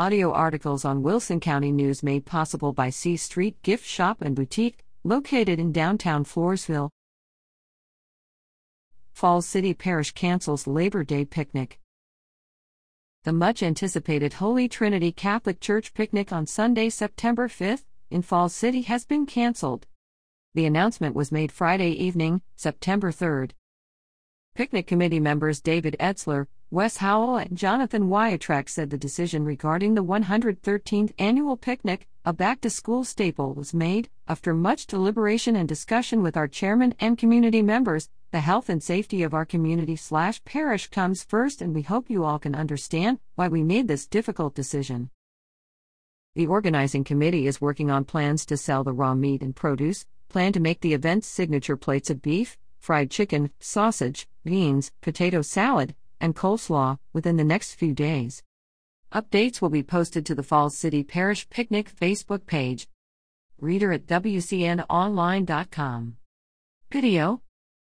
audio articles on Wilson County News made possible by C Street Gift Shop and Boutique, located in downtown Floresville. Falls City Parish cancels Labor Day picnic. The much anticipated Holy Trinity Catholic Church picnic on Sunday, September 5th, in Falls City has been canceled. The announcement was made Friday evening, September 3rd. Picnic committee members David Etzler, Wes Howell, and Jonathan Wiatrek said the decision regarding the 113th annual picnic, a back to school staple, was made after much deliberation and discussion with our chairman and community members. The health and safety of our community slash parish comes first, and we hope you all can understand why we made this difficult decision. The organizing committee is working on plans to sell the raw meat and produce, plan to make the event's signature plates of beef, fried chicken, sausage, beans, potato salad, and coleslaw within the next few days. Updates will be posted to the Falls City Parish Picnic Facebook page. Reader at WCNOnline.com. Video